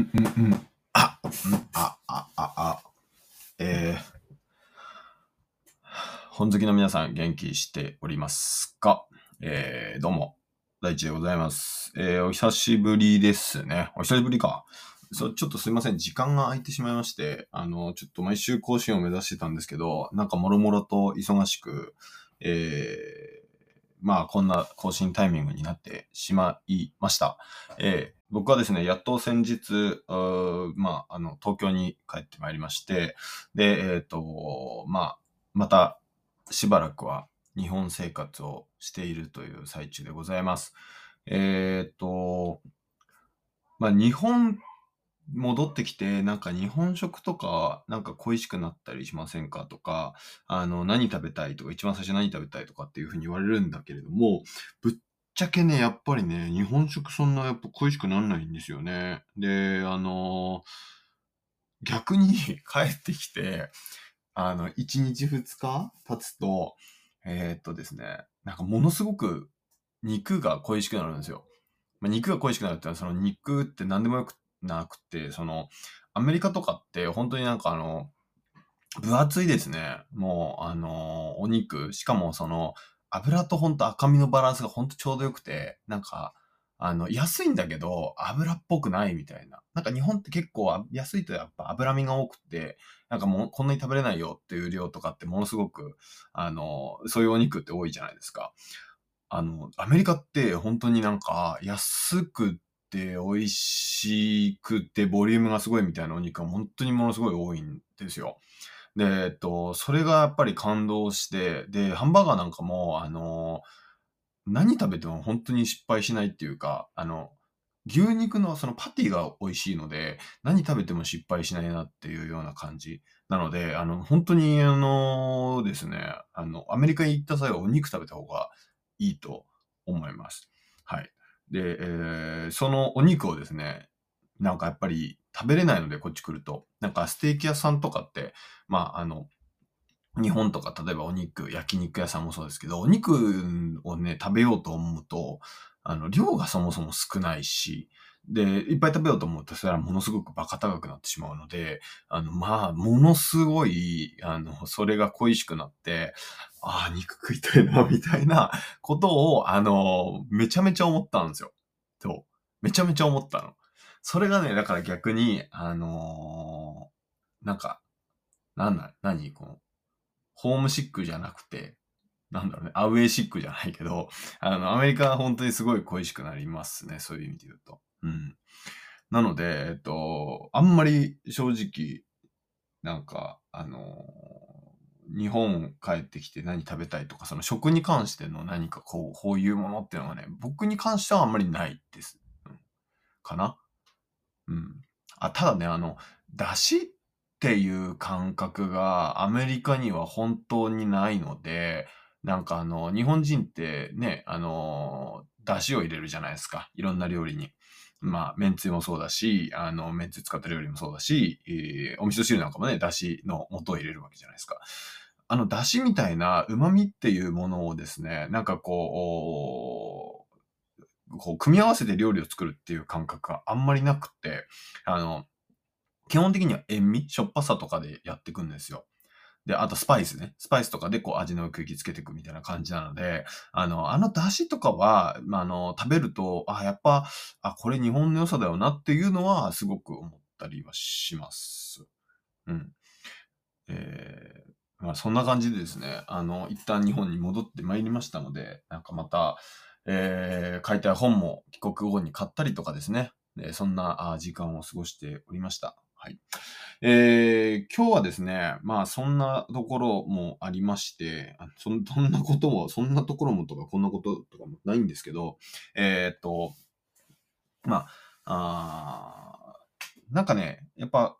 うんうんうん。あ、あ、あ、あ、あ。えー、本好きの皆さん元気しておりますか？えー、どうも、大地でございます。えー、お久しぶりですね。お久しぶりか。そ、ちょっとすいません。時間が空いてしまいまして、あの、ちょっと毎週更新を目指してたんですけど、なんかもろもろと忙しく、えー、まあ、こんな更新タイミングになってしまいました。えー僕はですね、やっと先日、まあ、あの、東京に帰ってまいりまして、で、えっ、と、まあ、またしばらくは日本生活をしているという最中でございます。えっ、と、まあ、日本戻ってきて、なんか日本食とか、なんか恋しくなったりしませんかとか、あの、何食べたいとか、一番最初何食べたいとかっていうふうに言われるんだけれども、ぶっちゃけね、やっぱりね、日本食そんなやっぱ恋しくなんないんですよね。で、あの逆に 帰ってきて、あの、1日2日経つと、えーっとですね、なんかものすごく肉が恋しくなるんですよ。まあ、肉が恋しくなるってのは、その肉って何でもよくなくて、その、アメリカとかって本当になんかあの、分厚いですね。もう、あのお肉、しかもその、油と本当赤身のバランスが本当ちょうどよくて、なんか、あの、安いんだけど、油っぽくないみたいな。なんか日本って結構安いとやっぱ脂身が多くて、なんかもうこんなに食べれないよっていう量とかってものすごく、あの、そういうお肉って多いじゃないですか。あの、アメリカって本当になんか安くて美味しくてボリュームがすごいみたいなお肉が本当にものすごい多いんですよ。で、えっと、それがやっぱり感動して、で、ハンバーガーなんかも、あの、何食べても本当に失敗しないっていうか、あの、牛肉のそのパティが美味しいので、何食べても失敗しないなっていうような感じ。なので、あの、本当に、あのですね、あの、アメリカに行った際はお肉食べた方がいいと思います。はい。で、えーそのお肉をですね、なんかやっぱり食べれないので、こっち来ると。なんかステーキ屋さんとかって、まあ、あの、日本とか例えばお肉、焼肉屋さんもそうですけど、お肉をね、食べようと思うと、あの、量がそもそも少ないし、で、いっぱい食べようと思うと、それはものすごくバカ高くなってしまうので、あの、まあ、ものすごい、あの、それが恋しくなって、ああ、肉食いたいな、みたいなことを、あの、めちゃめちゃ思ったんですよ。そう。めちゃめちゃ思ったの。それがね、だから逆に、あのーなんか、なんだ、何この、ホームシックじゃなくて、なんだろうね、アウェイシックじゃないけど、あの、アメリカは本当にすごい恋しくなりますね、そういう意味で言うと。うん。なので、えっと、あんまり正直、なんか、あの日本帰ってきて何食べたいとか、その食に関しての何かこう、こういうものっていうのがね、僕に関してはあんまりないです。うん、かなうん。あ、ただね、あの、出汁っていう感覚がアメリカには本当にないので、なんかあの、日本人ってね、あの、出汁を入れるじゃないですか。いろんな料理に。まあ、めんつゆもそうだし、あの、めんつゆ使った料理もそうだし、えーお味噌汁なんかもね、出汁の素を入れるわけじゃないですか。あの、出汁みたいな旨味っていうものをですね、なんかこう、こう、組み合わせて料理を作るっていう感覚があんまりなくて、あの、基本的には塩味、しょっぱさとかでやっていくんですよ。で、あとスパイスね。スパイスとかでこう味の奥行きつけていくみたいな感じなので、あの、あの出汁とかは、まあ、あの、食べると、あ、やっぱ、あ、これ日本の良さだよなっていうのはすごく思ったりはします。うん。えー、まあそんな感じでですね、あの、一旦日本に戻ってまいりましたので、なんかまた、えー、書いたい本も帰国後に買ったりとかですね、えそんな時間を過ごしておりました。はい。えー、今日はですね、まあそんなところもありまして、そん そんなことも、そんなところもとかこんなこととかもないんですけど、えーっと、まあ、あなんかね、やっぱ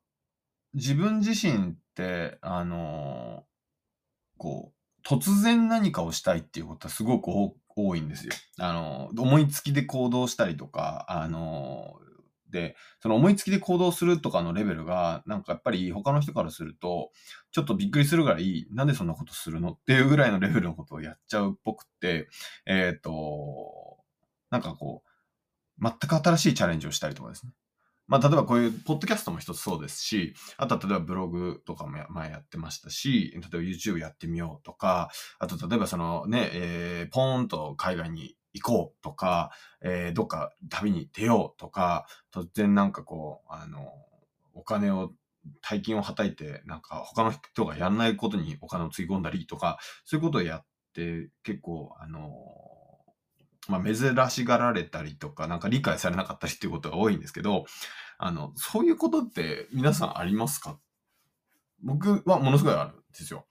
自分自身って、あのーこう、突然何かをしたいっていうことはすごく多多いんですよ。あのー思いつきで行動したりとか、あのーで、その思いつきで行動するとかのレベルが、なんかやっぱり他の人からすると、ちょっとびっくりするぐらい、なんでそんなことするのっていうぐらいのレベルのことをやっちゃうっぽくって、えっ、と、なんかこう、全く新しいチャレンジをしたりとかですね。まあ、例えばこういうポッドキャストも一つそうですし、あとは例えばブログとかも前やってましたし、例えば YouTube やってみようとか、あと例えばそのね、えー、ポーンと海外に行こうとか、えー、どっか旅に出ようとか、突然なんかこう、あの、お金を、大金をはたいて、なんか他の人がやんないことにお金をつぎ込んだりとか、そういうことをやって結構、あの、まあ、珍しがられたりとか、なんか理解されなかったりっていうことが多いんですけど、あの、そういうことって皆さんありますか？僕はものすごいあるんですよ。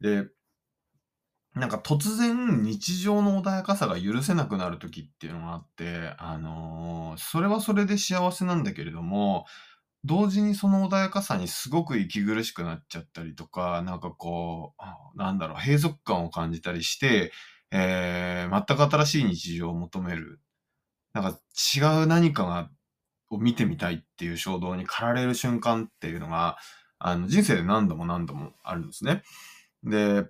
で、なんか突然日常の穏やかさが許せなくなる時っていうのがあって、あのーそれはそれで幸せなんだけれども、同時にその穏やかさにすごく息苦しくなっちゃったりとか、なんかこう、なんだろう、閉塞感を感じたりして、えー、全く新しい日常を求める。なんか違う何かが、を見てみたいっていう衝動に駆られる瞬間っていうのが、あの、人生で何度も何度もあるんですね。で、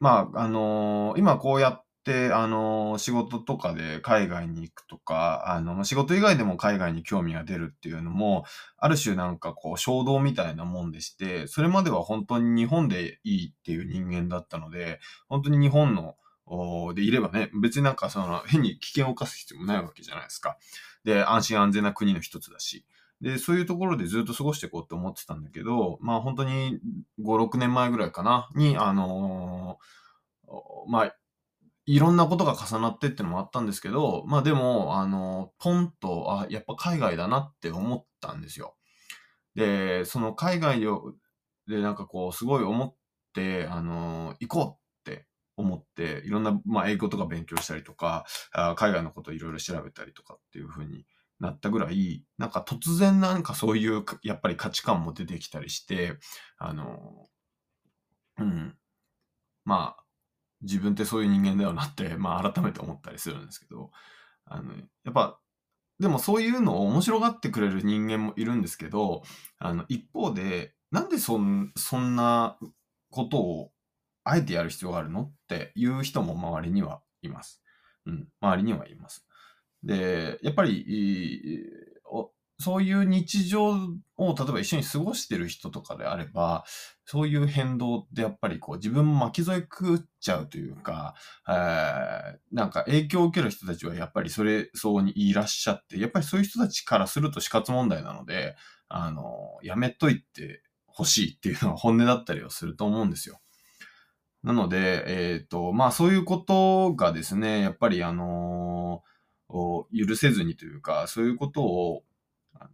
まあ、あのー今こうやって、あのー仕事とかで海外に行くとか、あの、仕事以外でも海外に興味が出るっていうのも、ある種なんかこう衝動みたいなもんでして、それまでは本当に日本でいいっていう人間だったので、本当に日本の、おでいればね、別になんかその変に危険を冒す必要もないわけじゃないですか。で、安心安全な国の一つだし。で、そういうところでずっと過ごしていこうって思ってたんだけど、まあ本当に5、6年前ぐらいかな、に、あのーまあ、いろんなことが重なってってのもあったんですけど、まあでも、あのポンと、あ、やっぱ海外だなって思ったんですよ。で、その海外で、でなんかこう、すごい思って、あの行こうって思って、いろんな、まあ英語とか勉強したりとか、あ海外のこといろいろ調べたりとかっていう風になったぐらい、なんか突然なんかそういう、やっぱり価値観も出てきたりして、あの、うん。まあ、自分ってそういう人間だよなって、まあ改めて思ったりするんですけど、あの、やっぱ、でもそういうのを面白がってくれる人間もいるんですけど、あの、一方で、なんでそん、そんなことをあえてやる必要があるのっていう人も周りにはいます。うん、周りにはいます。で、やっぱり、そういう日常を例えば一緒に過ごしてる人とかであれば、そういう変動ってやっぱりこう自分も巻き添え食っちゃうというか、えーなんか影響を受ける人たちはやっぱりそれそうにいらっしゃって、やっぱりそういう人たちからすると死活問題なので、あの、やめといてほしいっていうのは本音だったりはすると思うんですよ。なので、えっ、と、まあそういうことがですね、やっぱりあのお許せずにというか、そういうことを、あ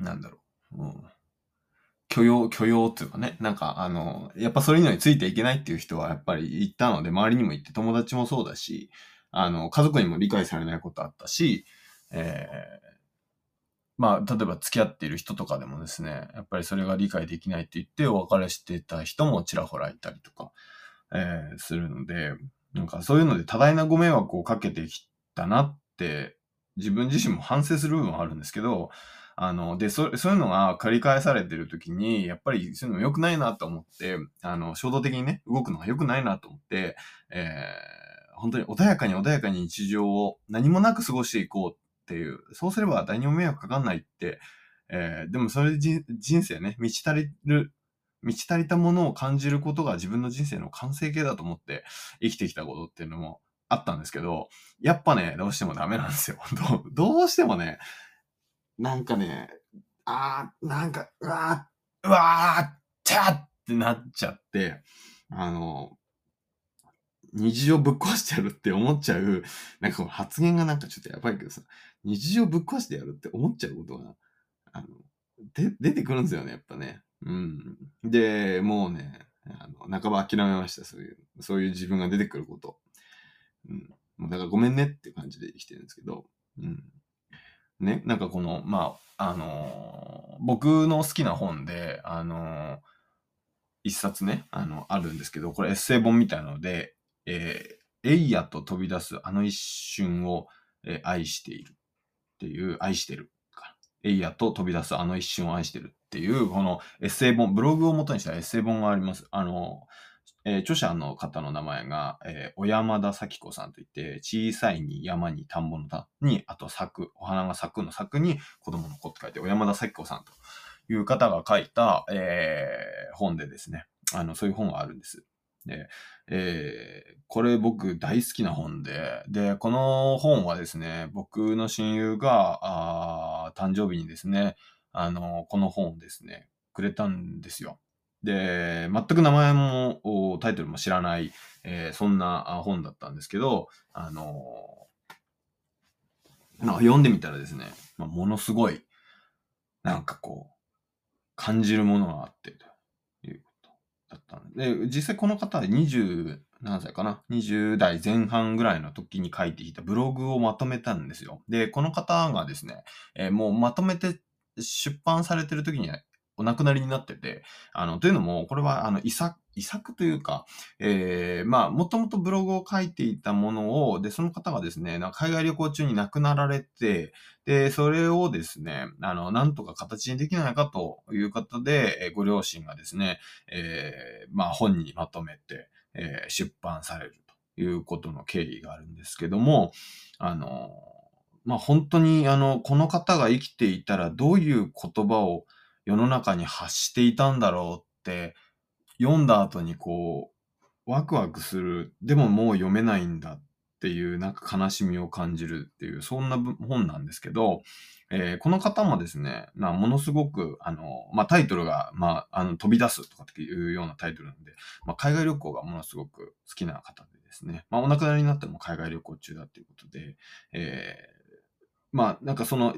の、なんだろう、うん。許容、許容っていうかね、なんかあの、やっぱそれについていけないっていう人はやっぱりいたので、周りにもいて友達もそうだし、あの、家族にも理解されないことあったし、えーまあ、例えば付き合っている人とかでもですね、やっぱりそれが理解できないって言ってお別れしてた人もちらほらいたりとか、えーするので、なんかそういうので多大なご迷惑をかけてきたなって、自分自身も反省する部分はあるんですけど、あの、で、そそういうのが繰り返されてる時に、やっぱりそういうの良くないなと思って、あの、衝動的にね、動くのが良くないなと思って、えー本当に穏やかに穏やかに日常を何もなく過ごしていこうっていう、そうすれば誰にも迷惑かかんないって、えーでもそれで人生ね、満ち足りる、満ち足りたものを感じることが自分の人生の完成形だと思って生きてきたことっていうのもあったんですけど、やっぱね、どうしてもダメなんですよ。どうどうしてもね、なんかね、あー、なんか、うわー、うわー、ちゃってなっちゃって、あの、日常ぶっ壊してやるって思っちゃう、なんかこの発言がなんかちょっとやばいけどさ、日常ぶっ壊してやるって思っちゃうことが、あの、で、出てくるんですよね、やっぱね。うん。で、もうね、あの、半ば諦めました、そういう、そういう自分が出てくること。だからごめんねって感じで生きてるんですけど、うん。ね、なんかこの、まあ、あのー僕の好きな本で、あのー一冊ね、あの、あるんですけど、これエッセイ本みたいなので、えーエイヤと飛び出すあの一瞬を、えー愛しているっていう、愛してるか。エイヤと飛び出すあの一瞬を愛してるっていう、このエッセイ本、ブログを元にしたエッセイ本があります。あの、えー、著者の方の名前が、えー、小山田咲子さんといって、小さいに山に田んぼの田に、あと咲く、お花が咲くの咲くに子供の子って書いて、小山田咲子さんという方が書いた、えー、本でですね、あの、そういう本があるんです。で、えー、これ僕大好きな本で、で、この本はですね、僕の親友が、あ誕生日にですね、あの、この本をですね、くれたんですよ。で、全く名前もタイトルも知らない、えー、そんな本だったんですけど、あのー、読んでみたらですね、まあ、ものすごい、なんかこう、感じるものがあってということだったんで、で実際この方は20何歳かな ?20 代前半ぐらいの時に書いていたブログをまとめたんですよ。で、この方がですね、えー、もうまとめて出版されてる時にはお亡くなりになってて、あの、というのも、これは、あの、遺作、遺作というか、えー、まあ、もともとブログを書いていたものを、で、その方がですね、海外旅行中に亡くなられて、で、それをですね、あの、なんとか形にできないかという方で、ご両親がですね、えー、まあ、本にまとめて、えー、出版されるということの経緯があるんですけども、あの、まあ、本当に、あの、この方が生きていたらどういう言葉を世の中に発していたんだろうって読んだ後にこうワクワクする。でももう読めないんだっていうなんか悲しみを感じるっていうそんな本なんですけど、えー、この方もですね、まあ、ものすごくあの、まあ、タイトルが、まあ、あの飛び出すとかっていうようなタイトルなんで、まあ、海外旅行がものすごく好きな方でですね、まあ、お亡くなりになっても海外旅行中だっていうことで、えー、まあなんかその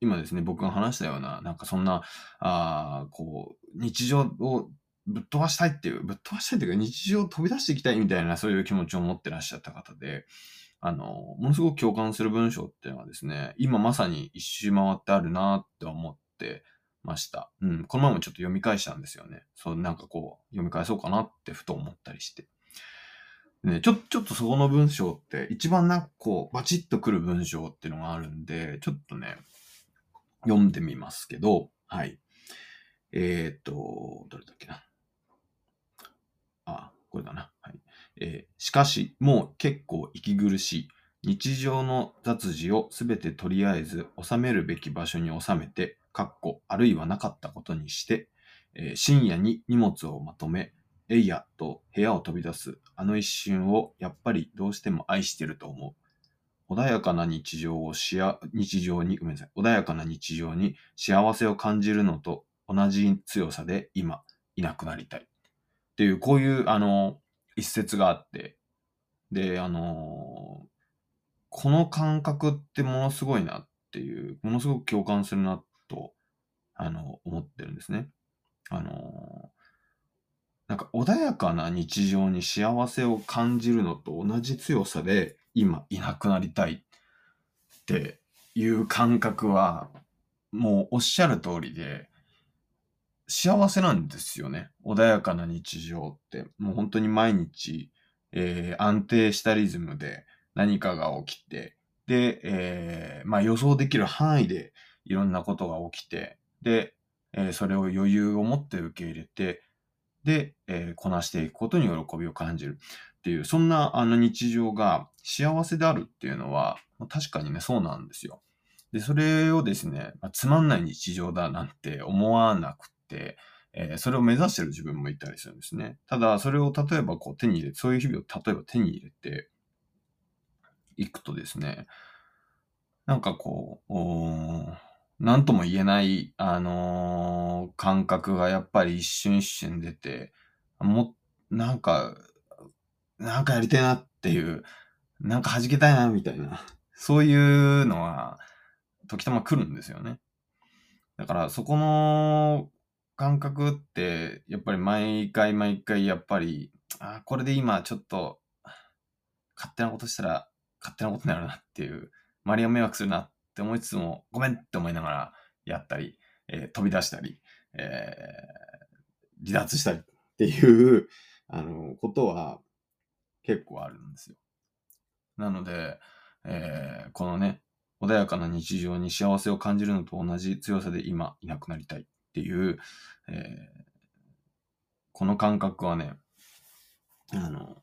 今ですね、僕が話したような、なんかそんな、あこう、日常をぶっ飛ばしたいっていう、ぶっ飛ばしたいっていうか、日常を飛び出していきたいみたいな、そういう気持ちを持ってらっしゃった方で、あの、ものすごく共感する文章っていうのはですね、今まさに一周回ってあるなって思ってました。うん、この前もちょっと読み返したんですよね。そう、なんかこう、読み返そうかなってふと思ったりして。ね、ちょ、ちょっとそこの文章って一番なんかこう、バチッとくる文章っていうのがあるんで、ちょっとね、読んでみますけど、はい。えっ、ー、と、どれだっけな。あ、これだな。はい。えー、しかし、もう結構息苦しい。日常の雑事をすべてとりあえず収めるべき場所に収めて、かっこ、あるいはなかったことにして、えー、深夜に荷物をまとめ、えいやと部屋を飛び出す、あの一瞬をやっぱりどうしても愛してると思う。穏やかな日常をしや、日常に、ごめんなさい。穏やかな日常に幸せを感じるのと同じ強さで今、いなくなりたい。っていう、こういう、あの、一節があって、で、あのこの感覚ってものすごいなっていう、ものすごく共感するなと、あの、思ってるんですね。あのなんか穏やかな日常に幸せを感じるのと同じ強さで、今いなくなりたいっていう感覚は、もうおっしゃる通りで、幸せなんですよね。穏やかな日常って。もう本当に毎日、えー、安定したリズムで何かが起きて、で、えー、まあ予想できる範囲でいろんなことが起きて、で、えー、それを余裕を持って受け入れて、で、え、こなしていくことに喜びを感じる。っていう、そんなあの日常が幸せであるっていうのは、確かにね、そうなんですよ。で、それをですね、まあ、つまんない日常だなんて思わなくて、えー、それを目指してる自分もいたりするんですね。ただ、それを例えばこう手に入れて、そういう日々を例えば手に入れていくとですね、なんかこう、なんとも言えない、あのー、感覚がやっぱり一瞬一瞬出て、も、なんか、なんかやりたいなっていう、なんか弾けたいなみたいな、そういうのは、時たま来るんですよね。だからそこの感覚って、やっぱり毎回毎回やっぱり、あ、これで今ちょっと、勝手なことしたら勝手なことになるなっていう、周りが迷惑するなって思いつつも、ごめんって思いながらやったり、えー、飛び出したり、えー、離脱したりっていう、あの、ことは、結構あるんですよ。なので、えー、このね、穏やかな日常に幸せを感じるのと同じ強さで今いなくなりたいっていう、えー、この感覚はね、あの、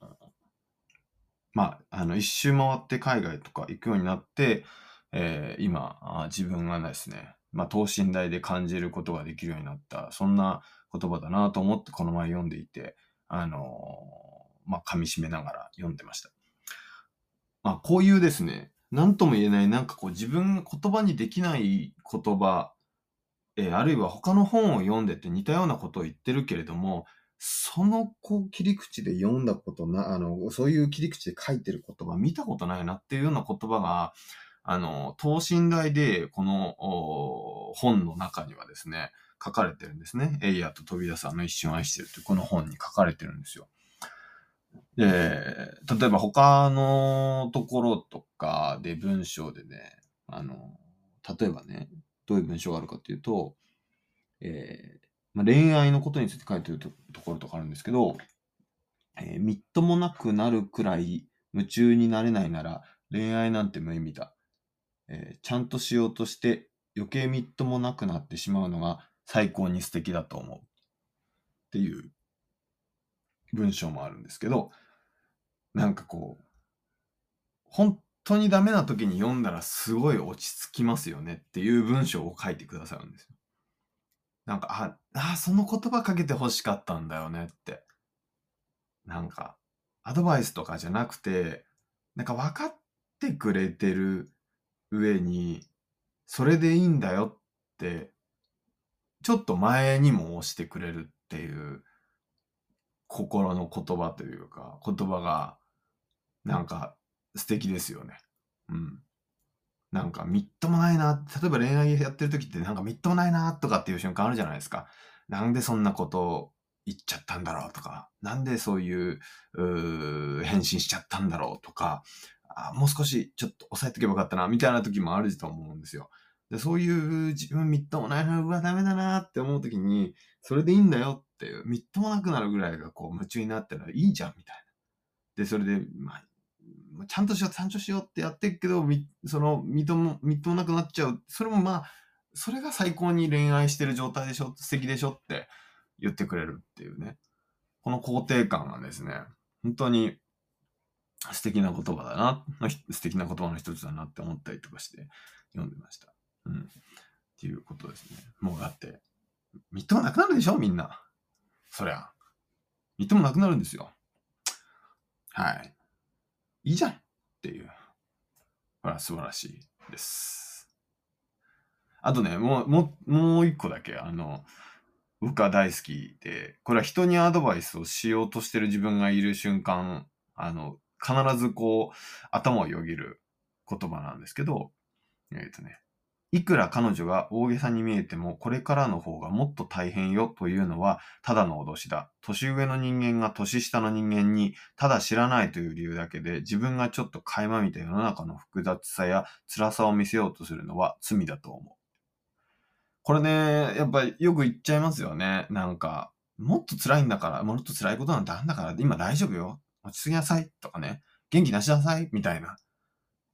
まあ、あの、一周回って海外とか行くようになって、えー、今、自分がですね、まあ、等身大で感じることができるようになった、そんな言葉だなと思ってこの前読んでいて、あのー、まあ、噛み締めながら読んでました。まあ、こういうですね、何とも言えない、なんかこう自分が言葉にできない言葉、えー、あるいは他の本を読んでて似たようなことを言ってるけれども、そのこう切り口で読んだことな、あの、そういう切り口で書いてる言葉見たことないなっていうような言葉が、あの、等身大でこの本の中にはですね、書かれてるんですね。エイヤと飛び出すあの一瞬愛してるというこの本に書かれてるんですよ。で、例えば他のところとかで文章でね、あの、例えばね、どういう文章があるかっていうと、えーまあ、恋愛のことについて書いてるところとかあるんですけど、えー、みっともなくなるくらい夢中になれないなら恋愛なんて無意味だ。えー、ちゃんとしようとして余計みっともなくなってしまうのが最高に素敵だと思う。っていう文章もあるんですけど、なんかこう、本当にダメな時に読んだらすごい落ち着きますよねっていう文章を書いてくださるんですよ。なんか、あ、あ、その言葉かけて欲しかったんだよねって。なんか、アドバイスとかじゃなくて、なんか分かってくれてる上に、それでいいんだよって、ちょっと前にも押してくれるっていう、心の言葉というか、言葉が、なんか素敵ですよね。うん。なんかみっともないな、例えば恋愛やってる時ってなんかみっともないなとかっていう瞬間あるじゃないですか。なんでそんなことを言っちゃったんだろうとか、なんでそういうう返信しちゃったんだろうとか、あもう少しちょっと抑えとけばよかったな、みたいな時もあると思うんですよ。でそういう自分みっともないな、うわ、ダメだなって思う時に、それでいいんだよっていう、みっともなくなるぐらいがこう夢中になったらいいじゃん、みたいな。で、それで、まあ、ちゃんとしよう、ちゃんとしようってやってるけど、みその、みとも、みっともなくなっちゃう。それもまあ、それが最高に恋愛してる状態でしょ、素敵でしょって言ってくれるっていうね。この肯定感がですね、本当に素敵な言葉だな、素敵な言葉の一つだなって思ったりとかして読んでました。うん。っていうことですね。もうだって、みっともなくなるでしょみんな。そりゃ。みっともなくなるんですよ。はい。いいじゃんっていう。ほら素晴らしいです。あとね、もう、もう、もう一個だけ、あの、僕は大好きで、これは人にアドバイスをしようとしてる自分がいる瞬間、あの、必ずこう、頭をよぎる言葉なんですけど、えっ、ー、とね、いくら彼女が大げさに見えても、これからの方がもっと大変よというのは、ただの脅しだ。年上の人間が年下の人間に、ただ知らないという理由だけで、自分がちょっと垣間見た世の中の複雑さや辛さを見せようとするのは罪だと思う。これね、やっぱりよく言っちゃいますよね。なんか、もっと辛いんだから、もっと辛いことなんてあんだから、今大丈夫よ。落ち着きなさい。とかね。元気出しなさい。みたいな。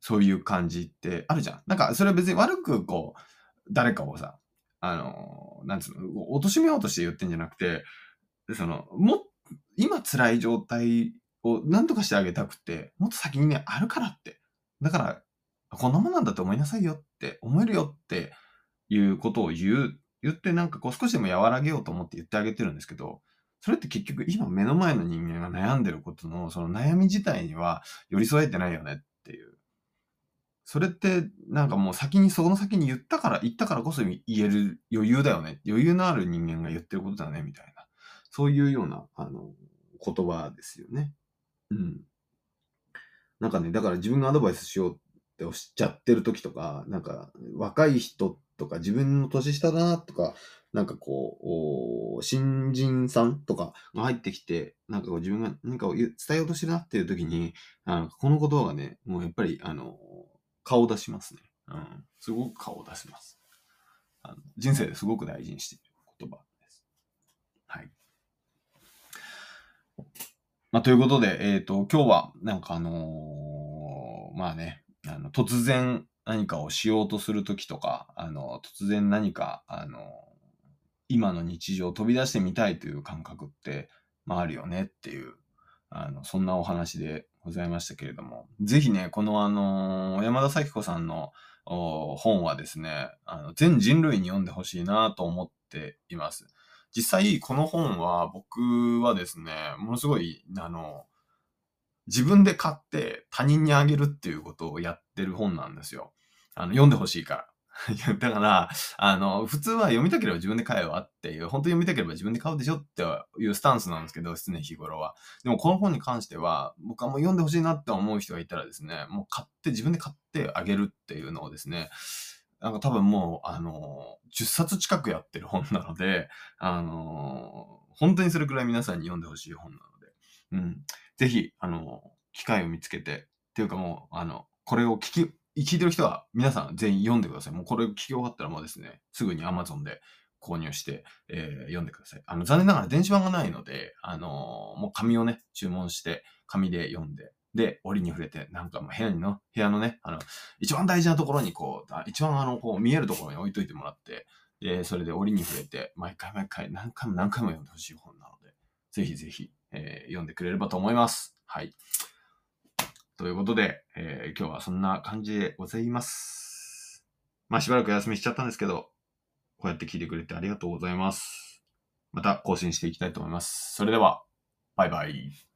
そういう感じってあるじゃん。なんか、それは別に悪く、こう、誰かをさ、あの、なんつうの、貶めようとして言ってんじゃなくて、その、も、今辛い状態を何とかしてあげたくて、もっと先にね、あるからって。だから、こんなもんなんだと思いなさいよって、思えるよっていうことを言う、言ってなんかこう少しでも和らげようと思って言ってあげてるんですけど、それって結局今目の前の人間が悩んでることのその悩み自体には寄り添えてないよね。それって、なんかもう先に、その先に言ったから、言ったからこそ言える余裕だよね。余裕のある人間が言ってることだね、みたいな。そういうような、あの、言葉ですよね。うん。なんかね、だから自分がアドバイスしようっておっしゃってる時とか、なんか若い人とか自分の年下だなとか、なんかこう、新人さんとかが入ってきて、なんかこう自分が何かを伝えようとしてるなっていう時に、あのこの言葉がね、もうやっぱり、あの、顔出しますね。うん。すごく顔出します。あの人生ですごく大事にしている言葉です。はい。まあ、ということで、えっ、ー、と、今日は、なんかあのー、まあね、あの、突然何かをしようとするときとか、あの、突然何か、あの、今の日常を飛び出してみたいという感覚って、まああるよねっていうあの、そんなお話でございましたけれども、ぜひね、このあの、山田咲子さんの本はですね、あの、全人類に読んでほしいなと思っています。実際、この本は僕はですね、ものすごい、あの、自分で買って他人にあげるっていうことをやってる本なんですよ。あの、読んでほしいから。だから、あの、普通は読みたければ自分で買えばっていう、本当に読みたければ自分で買うでしょっていうスタンスなんですけど、常日頃は。でもこの本に関しては、僕はもう読んでほしいなって思う人がいたらですね、もう買って、自分で買ってあげるっていうのをですね、なんか多分もう、あの、10冊近くやってる本なので、あの、本当にそれくらい皆さんに読んでほしい本なので、うん。ぜひ、あの、機会を見つけて、っていうかもう、あの、これを聞き、聞いてる人は皆さん全員読んでください。もうこれ聞き終わったらもうですね、すぐに Amazon で購入して、えー、読んでください。あの、残念ながら電子版がないので、あのー、もう紙をね、注文して、紙で読んで、で、折に触れて、なんかもう部屋にの、部屋のね、あの、一番大事なところにこう、一番あの、こう見えるところに置いといてもらって、で、それで折に触れて、毎回毎回何回も何回も読んでほしい本なので、ぜひぜひ、えー、読んでくれればと思います。はい。ということで、えー、今日はそんな感じでございます。まあしばらく休みしちゃったんですけど、こうやって聞いてくれてありがとうございます。また更新していきたいと思います。それでは、バイバイ。